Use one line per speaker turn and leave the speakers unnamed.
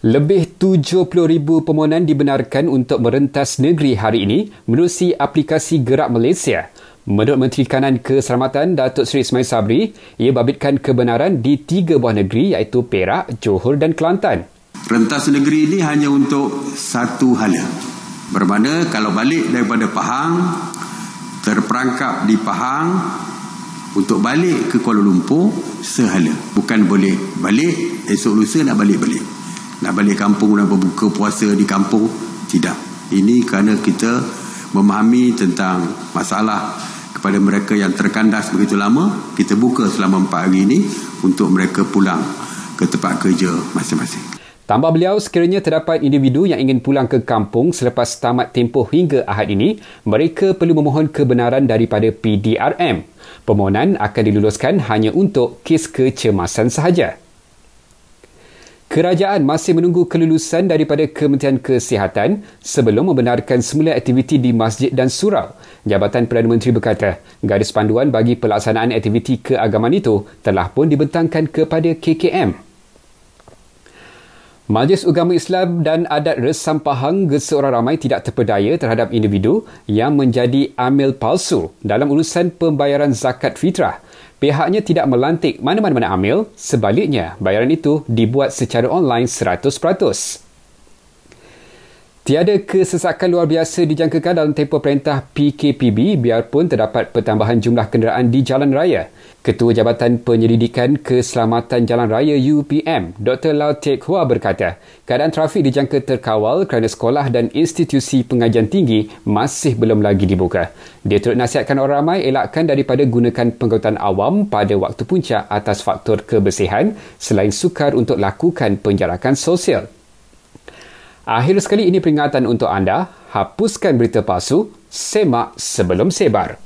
Lebih 70,000 permohonan dibenarkan untuk merentas negeri hari ini menerusi aplikasi Gerak Malaysia. Menurut Menteri Kanan Keselamatan Datuk Seri Ismail Sabri, ia babitkan kebenaran di tiga buah negeri iaitu Perak, Johor dan Kelantan.
Rentas negeri ini hanya untuk satu hala. Bermakna kalau balik daripada Pahang, terperangkap di Pahang, untuk balik ke Kuala Lumpur, sehala. Bukan boleh balik, esok lusa nak balik-balik nak balik kampung nak berbuka puasa di kampung tidak ini kerana kita memahami tentang masalah kepada mereka yang terkandas begitu lama kita buka selama empat hari ini untuk mereka pulang ke tempat kerja masing-masing
Tambah beliau, sekiranya terdapat individu yang ingin pulang ke kampung selepas tamat tempoh hingga ahad ini, mereka perlu memohon kebenaran daripada PDRM. Permohonan akan diluluskan hanya untuk kes kecemasan sahaja. Kerajaan masih menunggu kelulusan daripada Kementerian Kesihatan sebelum membenarkan semula aktiviti di masjid dan surau. Jabatan Perdana Menteri berkata, garis panduan bagi pelaksanaan aktiviti keagamaan itu telah pun dibentangkan kepada KKM. Majlis Ugama Islam dan Adat Resam Pahang gesa orang ramai tidak terpedaya terhadap individu yang menjadi amil palsu dalam urusan pembayaran zakat fitrah pihaknya tidak melantik mana-mana amil, sebaliknya bayaran itu dibuat secara online 100%. Tiada kesesakan luar biasa dijangkakan dalam tempoh perintah PKPB biarpun terdapat pertambahan jumlah kenderaan di jalan raya. Ketua Jabatan Penyelidikan Keselamatan Jalan Raya UPM, Dr. Lau Teck Hua berkata, keadaan trafik dijangka terkawal kerana sekolah dan institusi pengajian tinggi masih belum lagi dibuka. Dia turut nasihatkan orang ramai elakkan daripada gunakan pengangkutan awam pada waktu puncak atas faktor kebersihan selain sukar untuk lakukan penjarakan sosial. Akhir sekali ini peringatan untuk anda, hapuskan berita palsu, semak sebelum sebar.